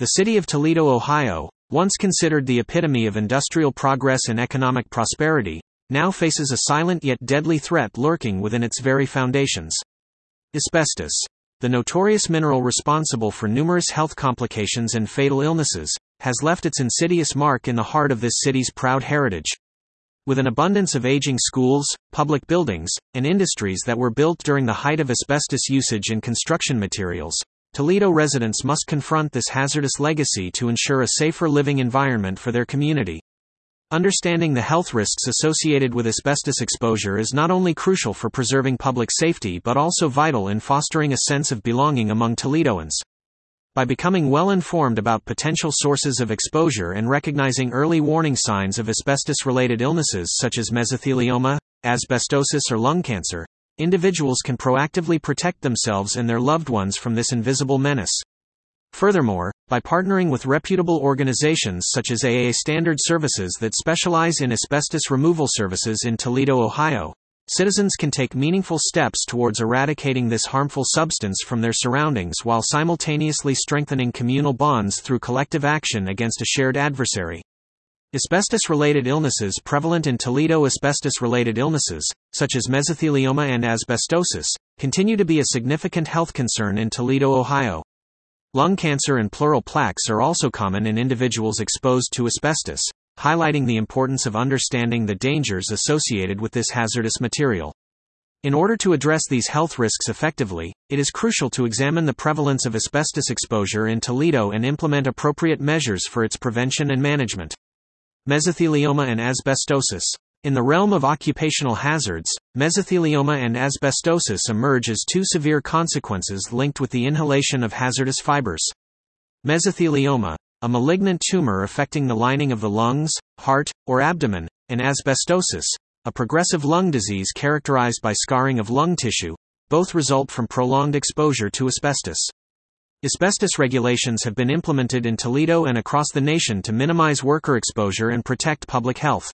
The city of Toledo, Ohio, once considered the epitome of industrial progress and economic prosperity, now faces a silent yet deadly threat lurking within its very foundations. Asbestos. The notorious mineral responsible for numerous health complications and fatal illnesses, has left its insidious mark in the heart of this city's proud heritage. With an abundance of aging schools, public buildings, and industries that were built during the height of asbestos usage in construction materials, Toledo residents must confront this hazardous legacy to ensure a safer living environment for their community. Understanding the health risks associated with asbestos exposure is not only crucial for preserving public safety but also vital in fostering a sense of belonging among Toledoans. By becoming well informed about potential sources of exposure and recognizing early warning signs of asbestos related illnesses such as mesothelioma, asbestosis, or lung cancer, individuals can proactively protect themselves and their loved ones from this invisible menace. Furthermore, by partnering with reputable organizations such as AAA Standard Services that specialize in asbestos removal services in Toledo, Ohio, citizens can take meaningful steps towards eradicating this harmful substance from their surroundings while simultaneously strengthening communal bonds through collective action against a shared adversary. Asbestos related illnesses prevalent in Toledo Asbestos related illnesses, such as mesothelioma and asbestosis, continue to be a significant health concern in Toledo, Ohio. Lung cancer and pleural plaques are also common in individuals exposed to asbestos, highlighting the importance of understanding the dangers associated with this hazardous material. In order to address these health risks effectively, it is crucial to examine the prevalence of asbestos exposure in Toledo and implement appropriate measures for its prevention and management mesothelioma and asbestosis. In the realm of occupational hazards, mesothelioma and asbestosis emerge as two severe consequences linked with the inhalation of hazardous fibers. Mesothelioma, a malignant tumor affecting the lining of the lungs, heart, or abdomen, and asbestosis, a progressive lung disease characterized by scarring of lung tissue, both result from prolonged exposure to asbestos. Asbestos regulations have been implemented in Toledo and across the nation to minimize worker exposure and protect public health.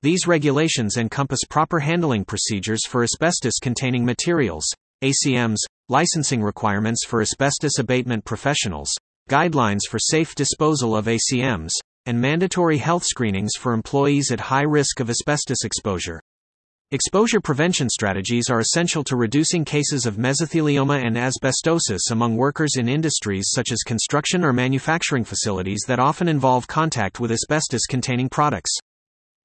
These regulations encompass proper handling procedures for asbestos containing materials, ACMs, licensing requirements for asbestos abatement professionals, guidelines for safe disposal of ACMs, and mandatory health screenings for employees at high risk of asbestos exposure. Exposure prevention strategies are essential to reducing cases of mesothelioma and asbestosis among workers in industries such as construction or manufacturing facilities that often involve contact with asbestos containing products.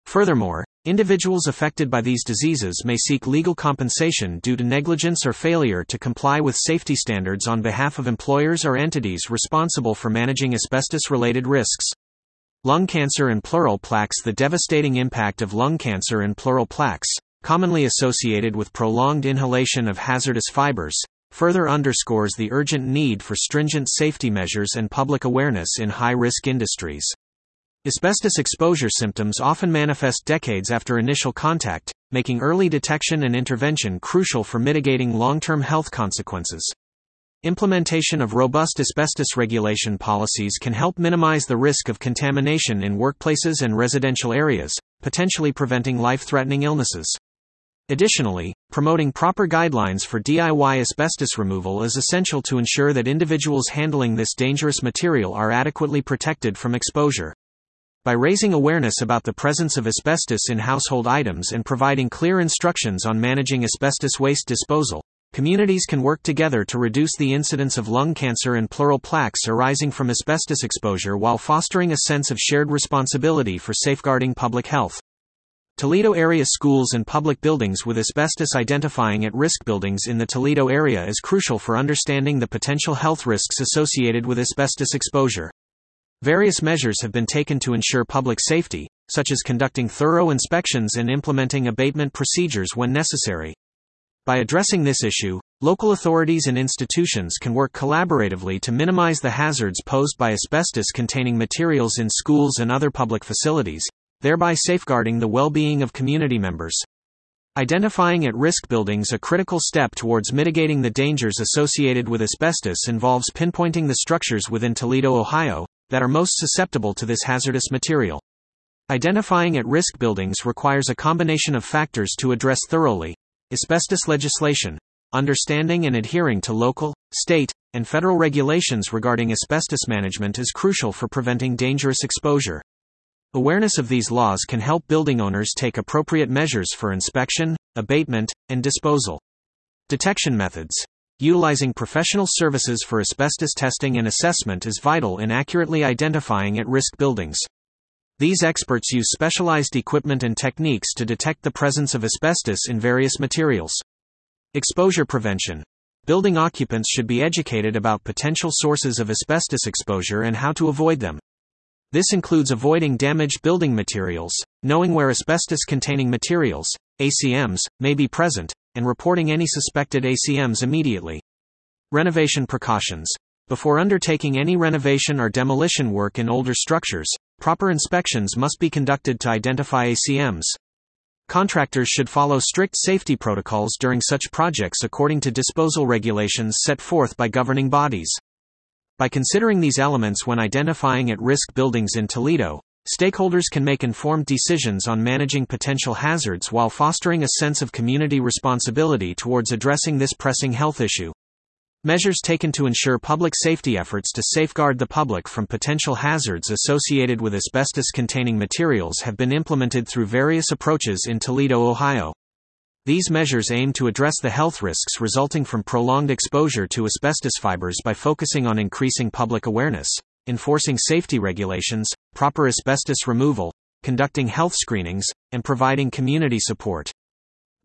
Furthermore, individuals affected by these diseases may seek legal compensation due to negligence or failure to comply with safety standards on behalf of employers or entities responsible for managing asbestos related risks. Lung cancer and pleural plaques The devastating impact of lung cancer and pleural plaques, commonly associated with prolonged inhalation of hazardous fibers, further underscores the urgent need for stringent safety measures and public awareness in high risk industries. Asbestos exposure symptoms often manifest decades after initial contact, making early detection and intervention crucial for mitigating long term health consequences. Implementation of robust asbestos regulation policies can help minimize the risk of contamination in workplaces and residential areas, potentially preventing life threatening illnesses. Additionally, promoting proper guidelines for DIY asbestos removal is essential to ensure that individuals handling this dangerous material are adequately protected from exposure. By raising awareness about the presence of asbestos in household items and providing clear instructions on managing asbestos waste disposal, communities can work together to reduce the incidence of lung cancer and pleural plaques arising from asbestos exposure while fostering a sense of shared responsibility for safeguarding public health. Toledo area schools and public buildings with asbestos identifying at risk buildings in the Toledo area is crucial for understanding the potential health risks associated with asbestos exposure. Various measures have been taken to ensure public safety, such as conducting thorough inspections and implementing abatement procedures when necessary. By addressing this issue, local authorities and institutions can work collaboratively to minimize the hazards posed by asbestos containing materials in schools and other public facilities, thereby safeguarding the well being of community members. Identifying at risk buildings a critical step towards mitigating the dangers associated with asbestos involves pinpointing the structures within Toledo, Ohio, that are most susceptible to this hazardous material. Identifying at risk buildings requires a combination of factors to address thoroughly asbestos legislation, understanding and adhering to local, state, and federal regulations regarding asbestos management is crucial for preventing dangerous exposure. Awareness of these laws can help building owners take appropriate measures for inspection, abatement, and disposal. Detection methods. Utilizing professional services for asbestos testing and assessment is vital in accurately identifying at risk buildings. These experts use specialized equipment and techniques to detect the presence of asbestos in various materials. Exposure prevention. Building occupants should be educated about potential sources of asbestos exposure and how to avoid them. This includes avoiding damaged building materials, knowing where asbestos containing materials, ACMs, may be present, and reporting any suspected ACMs immediately. Renovation precautions. Before undertaking any renovation or demolition work in older structures, proper inspections must be conducted to identify ACMs. Contractors should follow strict safety protocols during such projects according to disposal regulations set forth by governing bodies. By considering these elements when identifying at risk buildings in Toledo, stakeholders can make informed decisions on managing potential hazards while fostering a sense of community responsibility towards addressing this pressing health issue. Measures taken to ensure public safety efforts to safeguard the public from potential hazards associated with asbestos containing materials have been implemented through various approaches in Toledo, Ohio. These measures aim to address the health risks resulting from prolonged exposure to asbestos fibers by focusing on increasing public awareness, enforcing safety regulations, proper asbestos removal, conducting health screenings, and providing community support.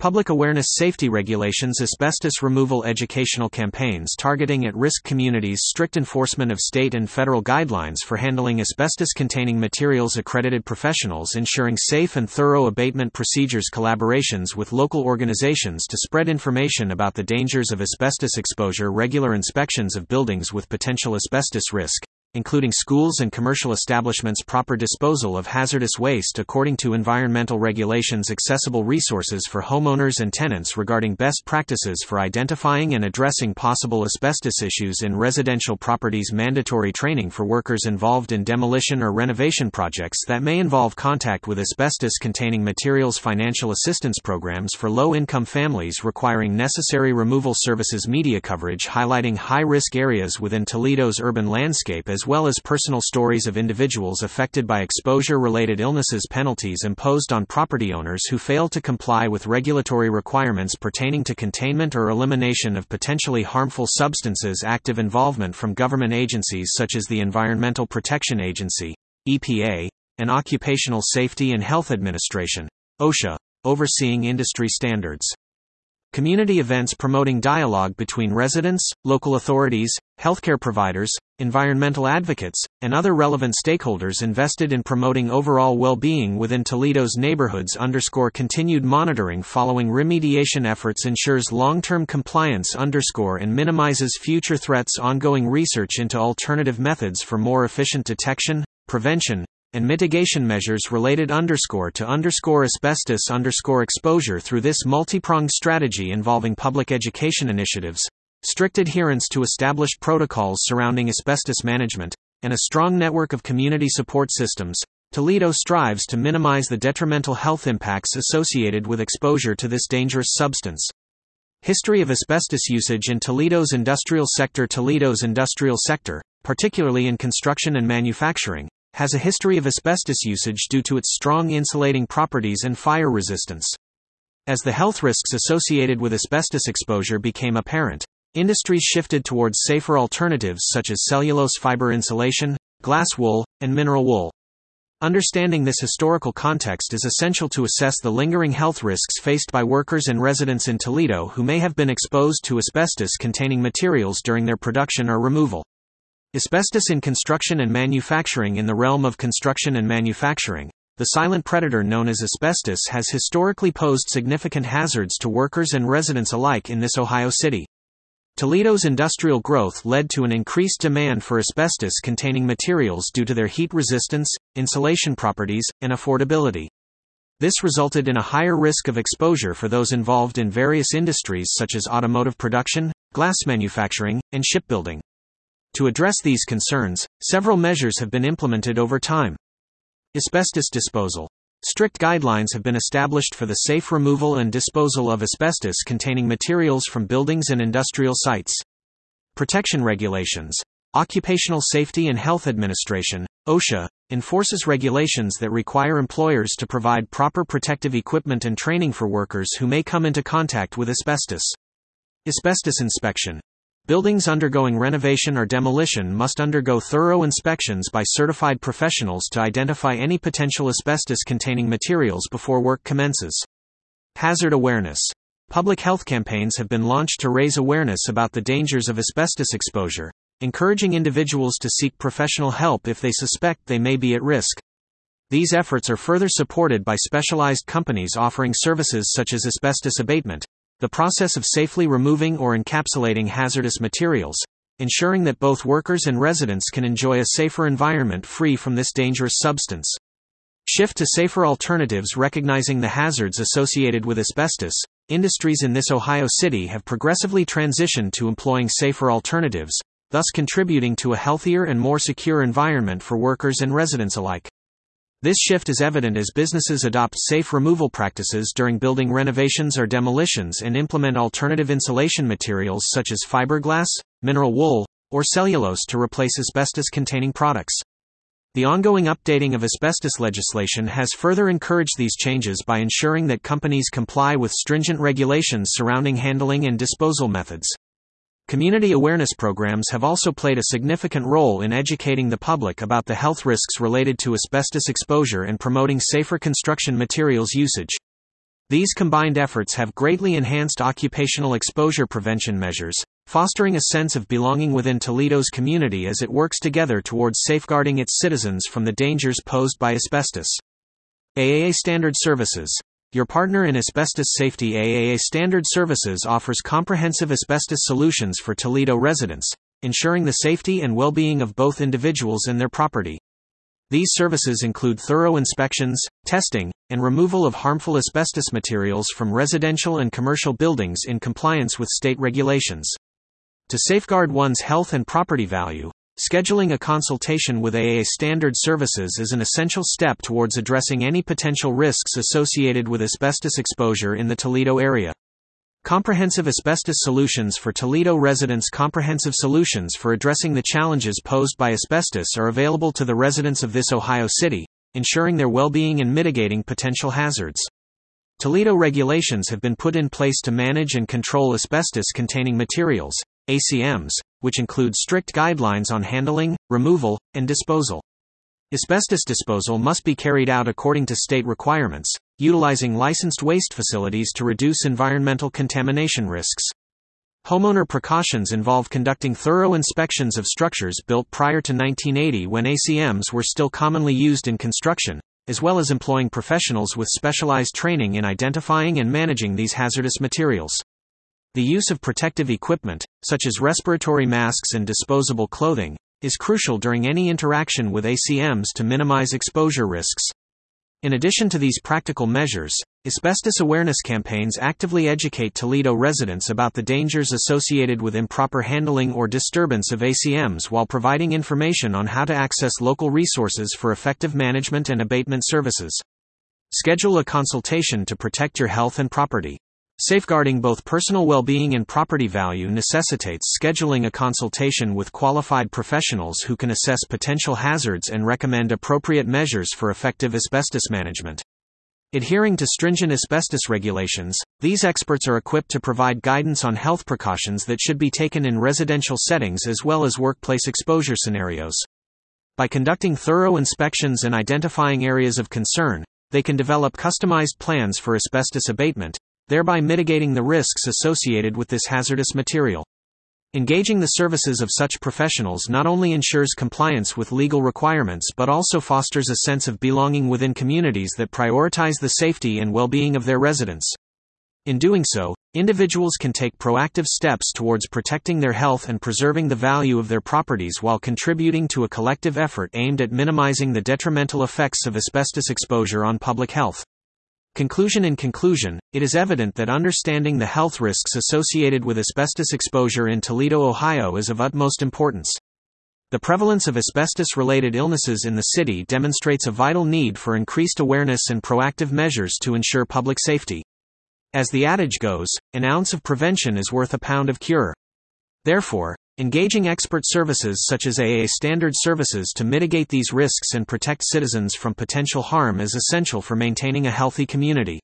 Public awareness safety regulations asbestos removal educational campaigns targeting at risk communities strict enforcement of state and federal guidelines for handling asbestos containing materials accredited professionals ensuring safe and thorough abatement procedures collaborations with local organizations to spread information about the dangers of asbestos exposure regular inspections of buildings with potential asbestos risk including schools and commercial establishments' proper disposal of hazardous waste according to environmental regulations, accessible resources for homeowners and tenants regarding best practices for identifying and addressing possible asbestos issues in residential properties, mandatory training for workers involved in demolition or renovation projects that may involve contact with asbestos containing materials, financial assistance programs for low income families requiring necessary removal services, media coverage highlighting high risk areas within Toledo's urban landscape as well as personal stories of individuals affected by exposure related illnesses, penalties imposed on property owners who fail to comply with regulatory requirements pertaining to containment or elimination of potentially harmful substances, active involvement from government agencies such as the Environmental Protection Agency, EPA, and Occupational Safety and Health Administration, OSHA, overseeing industry standards. Community events promoting dialogue between residents, local authorities, healthcare providers, environmental advocates, and other relevant stakeholders invested in promoting overall well-being within Toledo's neighborhoods underscore continued monitoring following remediation efforts ensures long-term compliance underscore and minimizes future threats. Ongoing research into alternative methods for more efficient detection, prevention, and mitigation measures related underscore to underscore asbestos underscore exposure through this multi-pronged strategy involving public education initiatives, strict adherence to established protocols surrounding asbestos management, and a strong network of community support systems. Toledo strives to minimize the detrimental health impacts associated with exposure to this dangerous substance. History of asbestos usage in Toledo's industrial sector Toledo's industrial sector, particularly in construction and manufacturing, has a history of asbestos usage due to its strong insulating properties and fire resistance. As the health risks associated with asbestos exposure became apparent, industries shifted towards safer alternatives such as cellulose fiber insulation, glass wool, and mineral wool. Understanding this historical context is essential to assess the lingering health risks faced by workers and residents in Toledo who may have been exposed to asbestos containing materials during their production or removal. Asbestos in construction and manufacturing In the realm of construction and manufacturing, the silent predator known as asbestos has historically posed significant hazards to workers and residents alike in this Ohio city. Toledo's industrial growth led to an increased demand for asbestos containing materials due to their heat resistance, insulation properties, and affordability. This resulted in a higher risk of exposure for those involved in various industries such as automotive production, glass manufacturing, and shipbuilding. To address these concerns, several measures have been implemented over time. Asbestos disposal. Strict guidelines have been established for the safe removal and disposal of asbestos containing materials from buildings and industrial sites. Protection regulations. Occupational Safety and Health Administration, OSHA, enforces regulations that require employers to provide proper protective equipment and training for workers who may come into contact with asbestos. Asbestos inspection. Buildings undergoing renovation or demolition must undergo thorough inspections by certified professionals to identify any potential asbestos containing materials before work commences. Hazard awareness. Public health campaigns have been launched to raise awareness about the dangers of asbestos exposure, encouraging individuals to seek professional help if they suspect they may be at risk. These efforts are further supported by specialized companies offering services such as asbestos abatement, the process of safely removing or encapsulating hazardous materials, ensuring that both workers and residents can enjoy a safer environment free from this dangerous substance. Shift to safer alternatives recognizing the hazards associated with asbestos. Industries in this Ohio city have progressively transitioned to employing safer alternatives, thus contributing to a healthier and more secure environment for workers and residents alike. This shift is evident as businesses adopt safe removal practices during building renovations or demolitions and implement alternative insulation materials such as fiberglass, mineral wool, or cellulose to replace asbestos containing products. The ongoing updating of asbestos legislation has further encouraged these changes by ensuring that companies comply with stringent regulations surrounding handling and disposal methods. Community awareness programs have also played a significant role in educating the public about the health risks related to asbestos exposure and promoting safer construction materials usage. These combined efforts have greatly enhanced occupational exposure prevention measures, fostering a sense of belonging within Toledo's community as it works together towards safeguarding its citizens from the dangers posed by asbestos. AAA Standard Services your partner in asbestos safety AAA Standard Services offers comprehensive asbestos solutions for Toledo residents, ensuring the safety and well being of both individuals and their property. These services include thorough inspections, testing, and removal of harmful asbestos materials from residential and commercial buildings in compliance with state regulations. To safeguard one's health and property value, Scheduling a consultation with AAA Standard Services is an essential step towards addressing any potential risks associated with asbestos exposure in the Toledo area. Comprehensive Asbestos Solutions for Toledo residents Comprehensive solutions for addressing the challenges posed by asbestos are available to the residents of this Ohio city, ensuring their well-being and mitigating potential hazards. Toledo regulations have been put in place to manage and control asbestos containing materials, ACMs, which include strict guidelines on handling, removal, and disposal. Asbestos disposal must be carried out according to state requirements, utilizing licensed waste facilities to reduce environmental contamination risks. Homeowner precautions involve conducting thorough inspections of structures built prior to 1980 when ACMs were still commonly used in construction, as well as employing professionals with specialized training in identifying and managing these hazardous materials. The use of protective equipment, such as respiratory masks and disposable clothing, is crucial during any interaction with ACMs to minimize exposure risks. In addition to these practical measures, asbestos awareness campaigns actively educate Toledo residents about the dangers associated with improper handling or disturbance of ACMs while providing information on how to access local resources for effective management and abatement services. Schedule a consultation to protect your health and property. Safeguarding both personal well-being and property value necessitates scheduling a consultation with qualified professionals who can assess potential hazards and recommend appropriate measures for effective asbestos management. Adhering to stringent asbestos regulations, these experts are equipped to provide guidance on health precautions that should be taken in residential settings as well as workplace exposure scenarios. By conducting thorough inspections and identifying areas of concern, they can develop customized plans for asbestos abatement, thereby mitigating the risks associated with this hazardous material. Engaging the services of such professionals not only ensures compliance with legal requirements but also fosters a sense of belonging within communities that prioritize the safety and well being of their residents. In doing so, individuals can take proactive steps towards protecting their health and preserving the value of their properties while contributing to a collective effort aimed at minimizing the detrimental effects of asbestos exposure on public health. Conclusion In conclusion, it is evident that understanding the health risks associated with asbestos exposure in Toledo, Ohio is of utmost importance. The prevalence of asbestos related illnesses in the city demonstrates a vital need for increased awareness and proactive measures to ensure public safety. As the adage goes, an ounce of prevention is worth a pound of cure. Therefore, Engaging expert services such as AAA standard services to mitigate these risks and protect citizens from potential harm is essential for maintaining a healthy community.